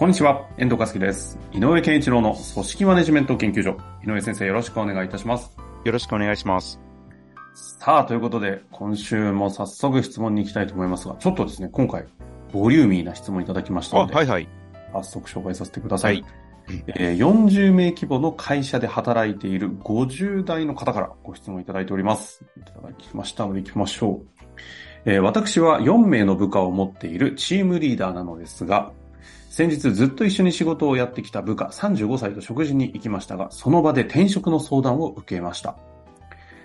こんにちは、遠藤和樹です。井上健一郎の組織マネジメント研究所。井上先生、よろしくお願いいたします。よろしくお願いします。さあ、ということで、今週も早速質問に行きたいと思いますが、ちょっとですね、今回、ボリューミーな質問いただきましたあ、ので、はいはい。早速紹介させてください。はいえー40名規模の会社で働いている50代の方からご質問いただいております。いただきましたので行きましょう。えー私は4名の部下を持っているチームリーダーなのですが、先日ずっと一緒に仕事をやってきた部下35歳と食事に行きましたが、その場で転職の相談を受けました。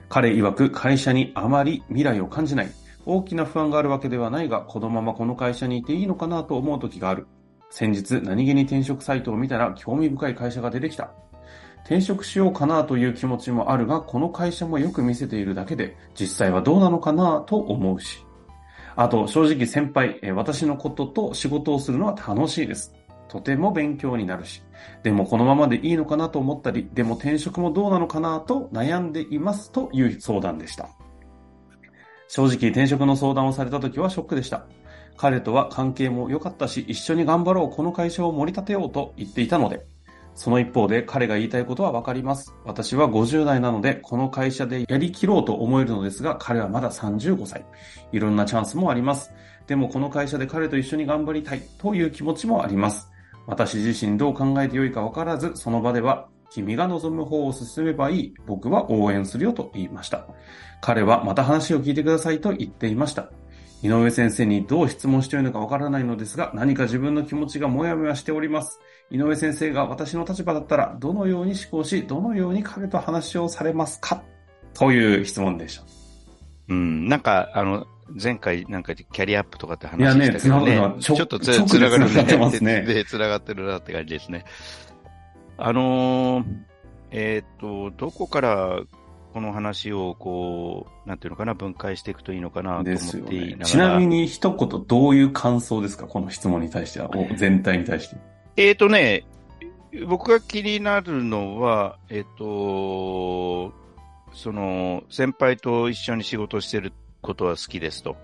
彼曰く会社にあまり未来を感じない。大きな不安があるわけではないが、このままこの会社にいていいのかなと思う時がある。先日何気に転職サイトを見たら興味深い会社が出てきた。転職しようかなという気持ちもあるが、この会社もよく見せているだけで、実際はどうなのかなと思うし。あと、正直先輩、私のことと仕事をするのは楽しいです。とても勉強になるし。でもこのままでいいのかなと思ったり、でも転職もどうなのかなと悩んでいますという相談でした。正直転職の相談をされた時はショックでした。彼とは関係も良かったし、一緒に頑張ろう、この会社を盛り立てようと言っていたので、その一方で彼が言いたいことはわかります。私は50代なので、この会社でやりきろうと思えるのですが、彼はまだ35歳。いろんなチャンスもあります。でもこの会社で彼と一緒に頑張りたいという気持ちもあります。私自身どう考えてよいかわからず、その場では、君が望む方を進めばいい。僕は応援するよと言いました。彼はまた話を聞いてくださいと言っていました。井上先生にどう質問してよいのかわからないのですが、何か自分の気持ちがもやもやしております。井上先生が私の立場だったら、どのように思考し、どのように彼と話をされますか？という質問でした。うん、なんか、あの、前回なんかキャリアアップとかって話いやねしたけどね。繋がるのは直ちょっとつつながる繋がってますねで、で繋がってるなって感じですね。あのーえっ、と、どこからこの話をこう、なんていうのかな、分解していくといいのかなと思っていなが。ら。ねちなみに一言どういう感想ですか？この質問に対しては、お全体に対して。えっ、とね、僕が気になるのは、えっ、と、その、先輩と一緒に仕事してることは好きですと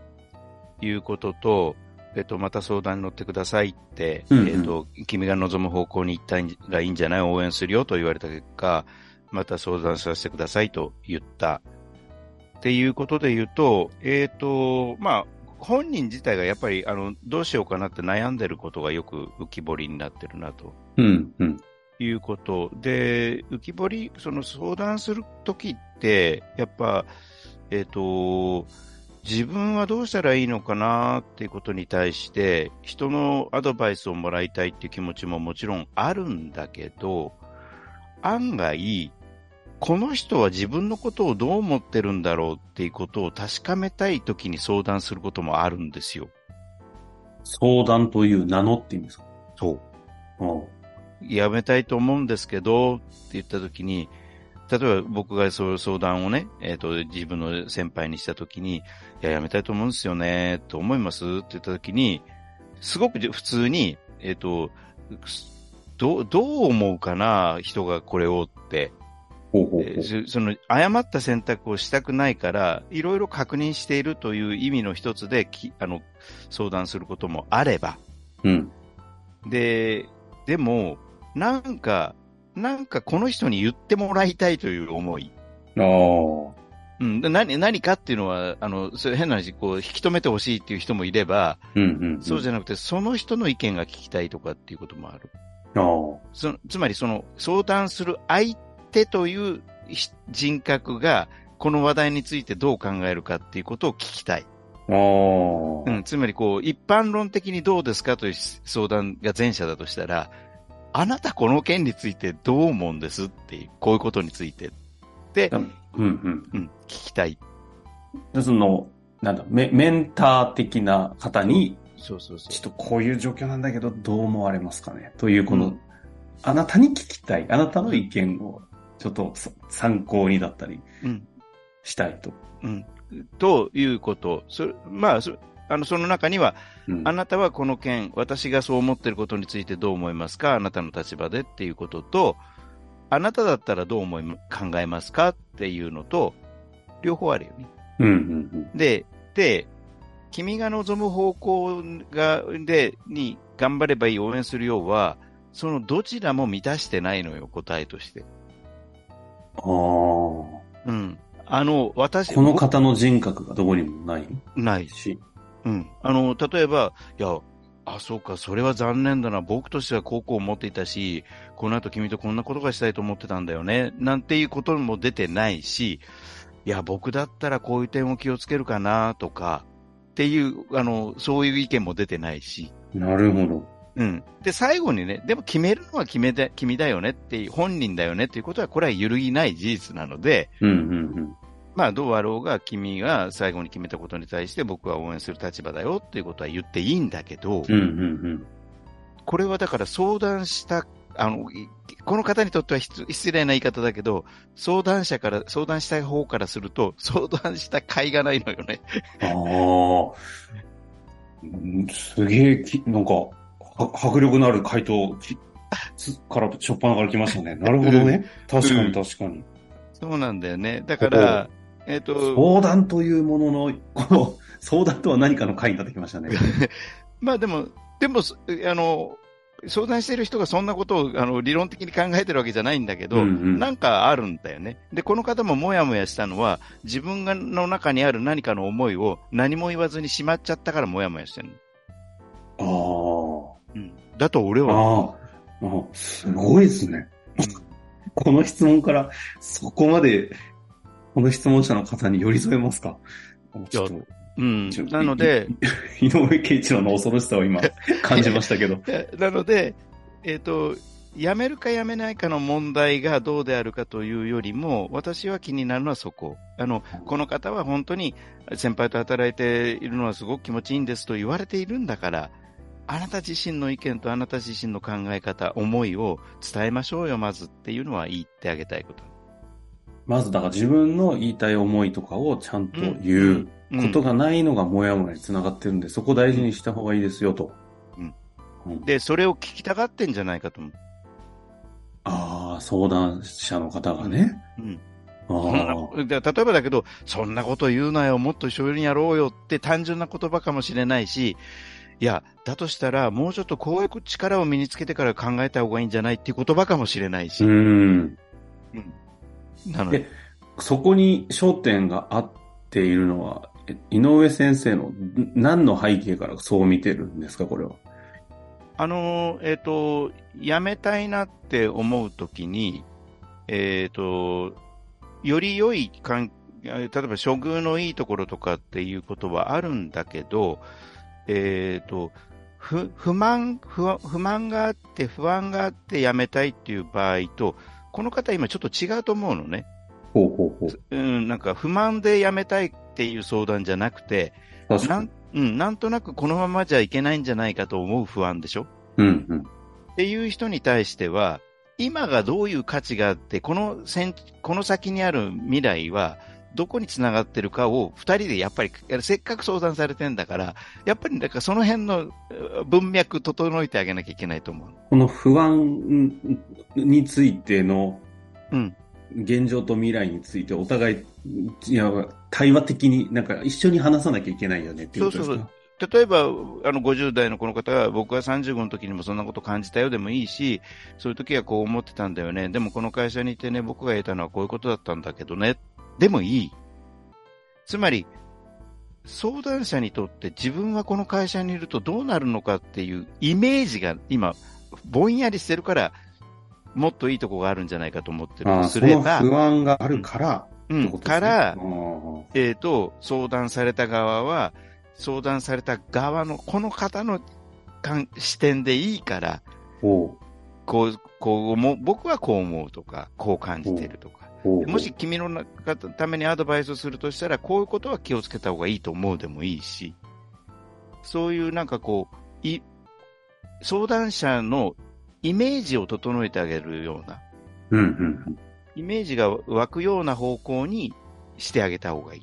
いうことと、えっ、と、また相談に乗ってくださいって、うんうんえっ、と、君が望む方向に行ったらいいんじゃない？応援するよと言われた結果、また相談させてくださいと言った。っていうことで言うと、えっ、と、まあ、本人自体がやっぱり、あの、どうしようかなって悩んでることがよく浮き彫りになってるなとうん、うん。いうことで、浮き彫り、その相談するときって、やっぱ、えっ、と、自分はどうしたらいいのかなっていうことに対して、人のアドバイスをもらいたいっていう気持ちももちろんあるんだけど、案外、この人は自分のことをどう思ってるんだろうっていうことを確かめたいときに相談することもあるんですよ。相談という名のって意味ですか？そう。うんやめたいと思うんですけど、って言ったときに、例えば僕がそういう相談をね、えっ、と、自分の先輩にしたときに、いや、やめたいと思うんですよね、と思いますって言ったときに、すごく普通に、えっ、と、どう、どう思うかな、人がこれをって、ほうほうほうえーそその、誤った選択をしたくないから、いろいろ確認しているという意味の一つで、きあの、相談することもあれば、うん。で、でも、なんか、なんかこの人に言ってもらいたいという思い。ああ。うん、で何、何かっていうのは、あの、そういう変な話、こう、引き止めてほしいっていう人もいれば、うんうん、うん。そうじゃなくて、その人の意見が聞きたいとかっていうこともある。ああ。そのつまり、その、相談する相手というひ人格が、この話題についてどう考えるかっていうことを聞きたい。うん、つまり、こう、一般論的にどうですかという相談が前者だとしたら、あなたこの件についてどう思うんですっていう、こういうことについて。で、うんうん。うん、聞きたい。でその、なんだ、メメンター的な方にそうそうそう。ちょっとこういう状況なんだけど、どう思われますかね？という、この、うんあなたに聞きたい、あなたの意見を、ちょっとそ参考にだったりうん。したいと。うん。ということ。それまあ、そあの、その中には、うんあなたはこの件、私がそう思っていることについてどう思いますか？あなたの立場でっていうことと、あなただったらどう思い、考えますか？っていうのと、両方あるよね。うんうんで、で、君が望む方向が、で、に頑張ればいい、応援するようは、そのどちらも満たしてないのよ、答えとして。うん。あうん。あの、あ。私、この方の人格がどこにもない？ない。し。うん。あの、例えば、いや、あ、そうか、それは残念だな。僕としては高校を持っていたし、この後君とこんなことがしたいと思ってたんだよね。なんていうことも出てないし、いや、僕だったらこういう点を気をつけるかな、とか、っていう、あの、そういう意見も出てないし。なるほど。うん。で、最後にね、でも決めるのは決めだ、君だよねっていう、本人だよねっていうことは、これは揺るぎない事実なので、うんうんまあ、どうあろうが、君が最後に決めたことに対して僕は応援する立場だよっていうことは言っていいんだけど、うん。うんうんこれはだから相談した、あの、いこの方にとっては失失礼な言い方だけど、相談者から、相談した方からすると、相談した甲斐がないのよね。うん。ああ。うんすげえき、なんか、は迫力のある回答から、しょっぱなから来ましたね。なるほどね。確かに確かに。そうなんだよね。だから、えっ、と、相談というものの、この、相談とは何かの回になってきましたね。まあでも、でも、そあの、相談してる人がそんなことをあの理論的に考えてるわけじゃないんだけど、うんうんなんかあるんだよね。で、この方ももやもやしたのは、自分がの中にある何かの思いを何も言わずにしまっちゃったからもやもやしてるの。だと俺あ。は。ああ。あすごいですね。この質問から、そこまで、この質問者の方に寄り添えますか？ちょっと、うん。なので、井上圭一郎の恐ろしさを今 感じましたけど。えなので、えっ、と、辞めるか辞めないかの問題がどうであるかというよりも、私は気になるのはそこ。あの、この方は本当に先輩と働いているのはすごく気持ちいいんですと言われているんだから、あなた自身の意見とあなた自身の考え方、思いを伝えましょうよ、まずっていうのは言ってあげたいこと。まずだから自分の言いたい思いとかをちゃんと言うことがないのがモヤモヤにつながってるんで、そこ大事にした方がいいですよと。うんうんで、それを聞きたがってんじゃないかと思う。ああ、相談者の方がね。うん。あそん例えばだけど、そんなこと言うなよ、もっと一緒にやろうよって単純な言葉かもしれないし、いや、だとしたら、もうちょっとこういう力を身につけてから考えた方がいいんじゃないっていう言葉かもしれないし。うん。なので、そこに焦点があっているのは、え井上先生のん何の背景からそう見てるんですか、これは？あのー、えっ、と、辞めたいなって思うときに、えっ、と、より良い例えば処遇のいいところとかっていうことはあるんだけど、えっ、と、不、不満不、不満があって、不安があって辞めたいっていう場合と、この方今ちょっと違うと思うのね。ほうほうほう。うん、なんか不満で辞めたいっていう相談じゃなくて、なん。うん、なんとなくこのままじゃいけないんじゃないかと思う不安でしょ？うんうん。っていう人に対しては、今がどういう価値があって、この先、この先にある未来は、どこにつながってるかを二人でやっぱり、せっかく相談されてんだから、やっぱりなんかその辺のえー文脈整えてあげなきゃいけないと思う。この不安についてのうん。現状と未来についてお互い、いや、対話的になんか一緒に話さなきゃいけないよねっていうことですか？そうそう例えば、あの、50代のこの方は、僕は35の時にもそんなこと感じたよでもいいし、そういう時はこう思ってたんだよね。でもこの会社にいてね、僕が得たのはこういうことだったんだけどね。でもいい。つまり、相談者にとって自分はこの会社にいるとどうなるのかっていうイメージが今、ぼんやりしてるから、もっといいとこがあるんじゃないかと思ってるすれば、不安があるから、うん、からえっ、と、相談された側は、相談された側の、この方の観視点でいいから、こう、こう思う、僕はこう思うとか、こう感じてるとか。もし君の中ためにアドバイスをするとしたら、こういうことは気をつけた方がいいと思うでもいいし、そういうなんかこう、い、相談者のイメージを整えてあげるような、うんうんイメージが湧くような方向にしてあげた方がいい。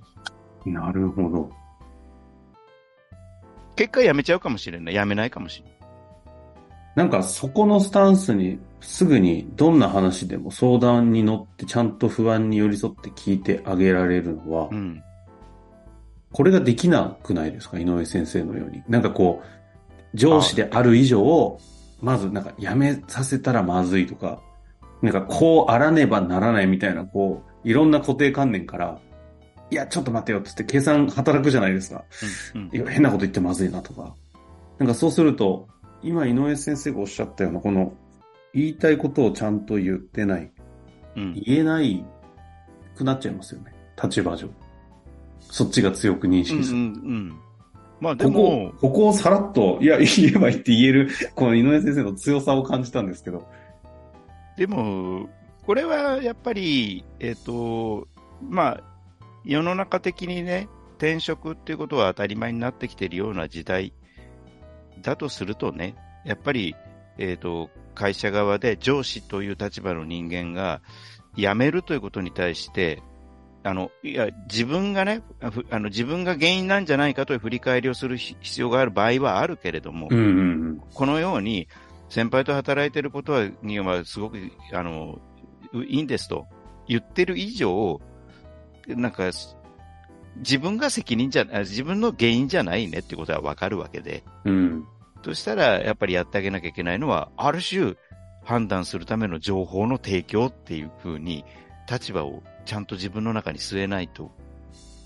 うん。なるほど。結果やめちゃうかもしれない。やめないかもしれない。なんかそこのスタンスにすぐにどんな話でも相談に乗ってちゃんと不安に寄り添って聞いてあげられるのはう、ん。これができなくないですか？井上先生のように。なんかこう、上司である以上、まずなんか辞めさせたらまずいとか、なんかこうあらねばならないみたいな、こう、いろんな固定観念から、いや、ちょっと待てよってって計算働くじゃないですか。うん。いや変なこと言ってまずいなとか。なんかそうすると、今井上先生がおっしゃったような、この、言いたいことをちゃんと言ってない、うん。言えないくなっちゃいますよね。立場上。そっちが強く認うん。うん。識する。うん。まあでここも、、ここをさらっと、いや、言えばいいって言える、この井上先生の強さを感じたんですけど。でも、これはやっぱり、えっ、と、まあ、世の中的にね、転職っていうことは当たり前になってきているような時代だとするとね、やっぱり、えっ、と、会社側で上司という立場の人間が辞めるということに対して、あの、いや、自分がね、ふあの、自分が原因なんじゃないかという振り返りをする必必要がある場合はあるけれども、うんうんこのように、先輩と働いていることは、にはすごく、あの、ういいんですと言ってる以上、なんか、自分が責任じゃ、あ自分の原因じゃないねってことはわかるわけで、うん。うん。そしたら、やっぱりやってあげなきゃいけないのは、ある種、判断するための情報の提供っていうふうに、立場をちゃんと自分の中に据えないと。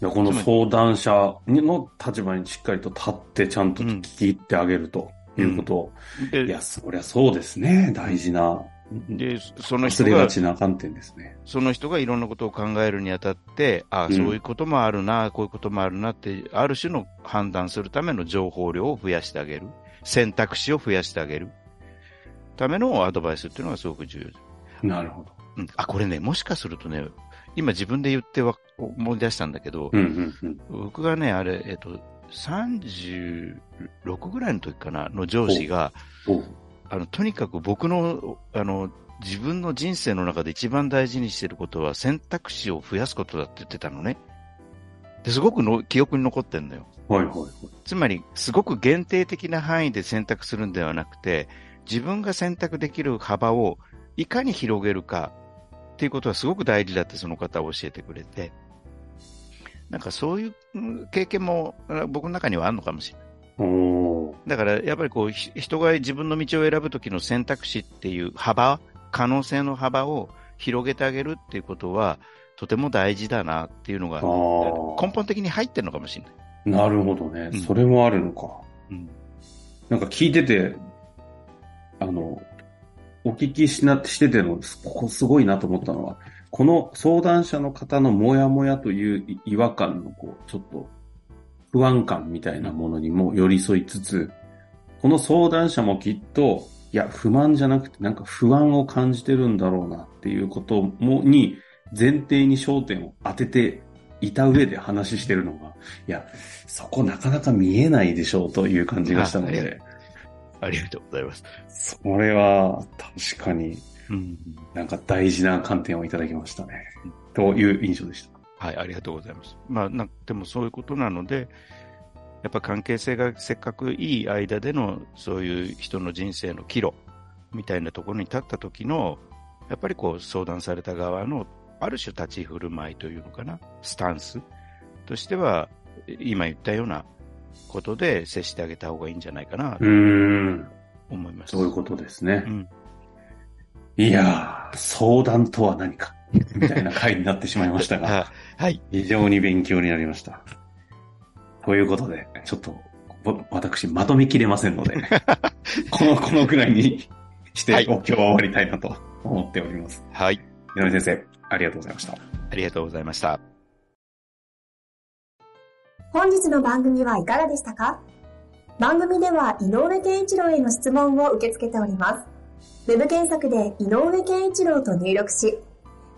いやこの相談者の立場にしっかりと立って、ちゃんと聞き入ってあげるということを。でいや、そりゃそうですね。大事な。で、その人がが、ちな観点ですね。その人がいろんなことを考えるにあたって、ああ、うんそういうこともあるな、こういうこともあるなって、ある種の判断するための情報量を増やしてあげる。選択肢を増やしてあげる。ためのアドバイスっていうのがすごく重要。なるほど。うん、あ、これね、もしかするとね、今自分で言ってわ思い出したんだけど、うんうんうん。僕がね、あれ、えっと、36ぐらいの時かな、の上司が、あの、とにかく僕の、あの、自分の人生の中で一番大事にしてることは選択肢を増やすことだって言ってたのね。ですごくの記憶に残ってんのよ。はいはいはい。つまり、すごく限定的な範囲で選択するんではなくて、自分が選択できる幅をいかに広げるかっていうことはすごく大事だってその方は教えてくれて、なんかそういううん経験もあ僕の中にはあるのかもしれない。だからやっぱりこうひ人が自分の道を選ぶときの選択肢っていう幅、可能性の幅を広げてあげるっていうことはとても大事だなっていうのが根本的に入ってるのかもしれない。なるほどねうん。それもあるのか。うんなんか聞いてて、あの、お聞きしな、してての、ここすごいなと思ったのは、この相談者の方のモヤモヤというい違和感の、こう、ちょっと、不安感みたいなものにも寄り添いつつ、この相談者もきっと、いや、不満じゃなくて、なんか不安を感じてるんだろうなっていうことも、に、前提に焦点を当てていた上で話してるのが、いや、そこなかなか見えないでしょうという感じがしたので、ありがとうございます。それは確かにうんなんか大事な観点をいただきましたね。という印象でした。はい、ありがとうございます。まあ、なでもそういうことなので、やっぱ関係性がせっかくいい間でのそういう人の人生の岐路みたいなところに立った時の、やっぱりこう相談された側のある種立ち振る舞いというのかな、スタンスとしては、今言ったようなことで接してあげた方がいいんじゃないかなと思います。そういうことですねう。ん。いやー、相談とは何か、みたいな回になってしまいましたが、ははい。非常に勉強になりました。ということで、ちょっと、わ私、まとめきれませんので、この、このくらいにして、はい今日は終わりたいなと思っております。はい。井上先生、ありがとうございました。ありがとうございました。本日の番組はいかがでしたか？番組では井上健一郎への質問を受け付けております。ウェブ検索で井上健一郎と入力し、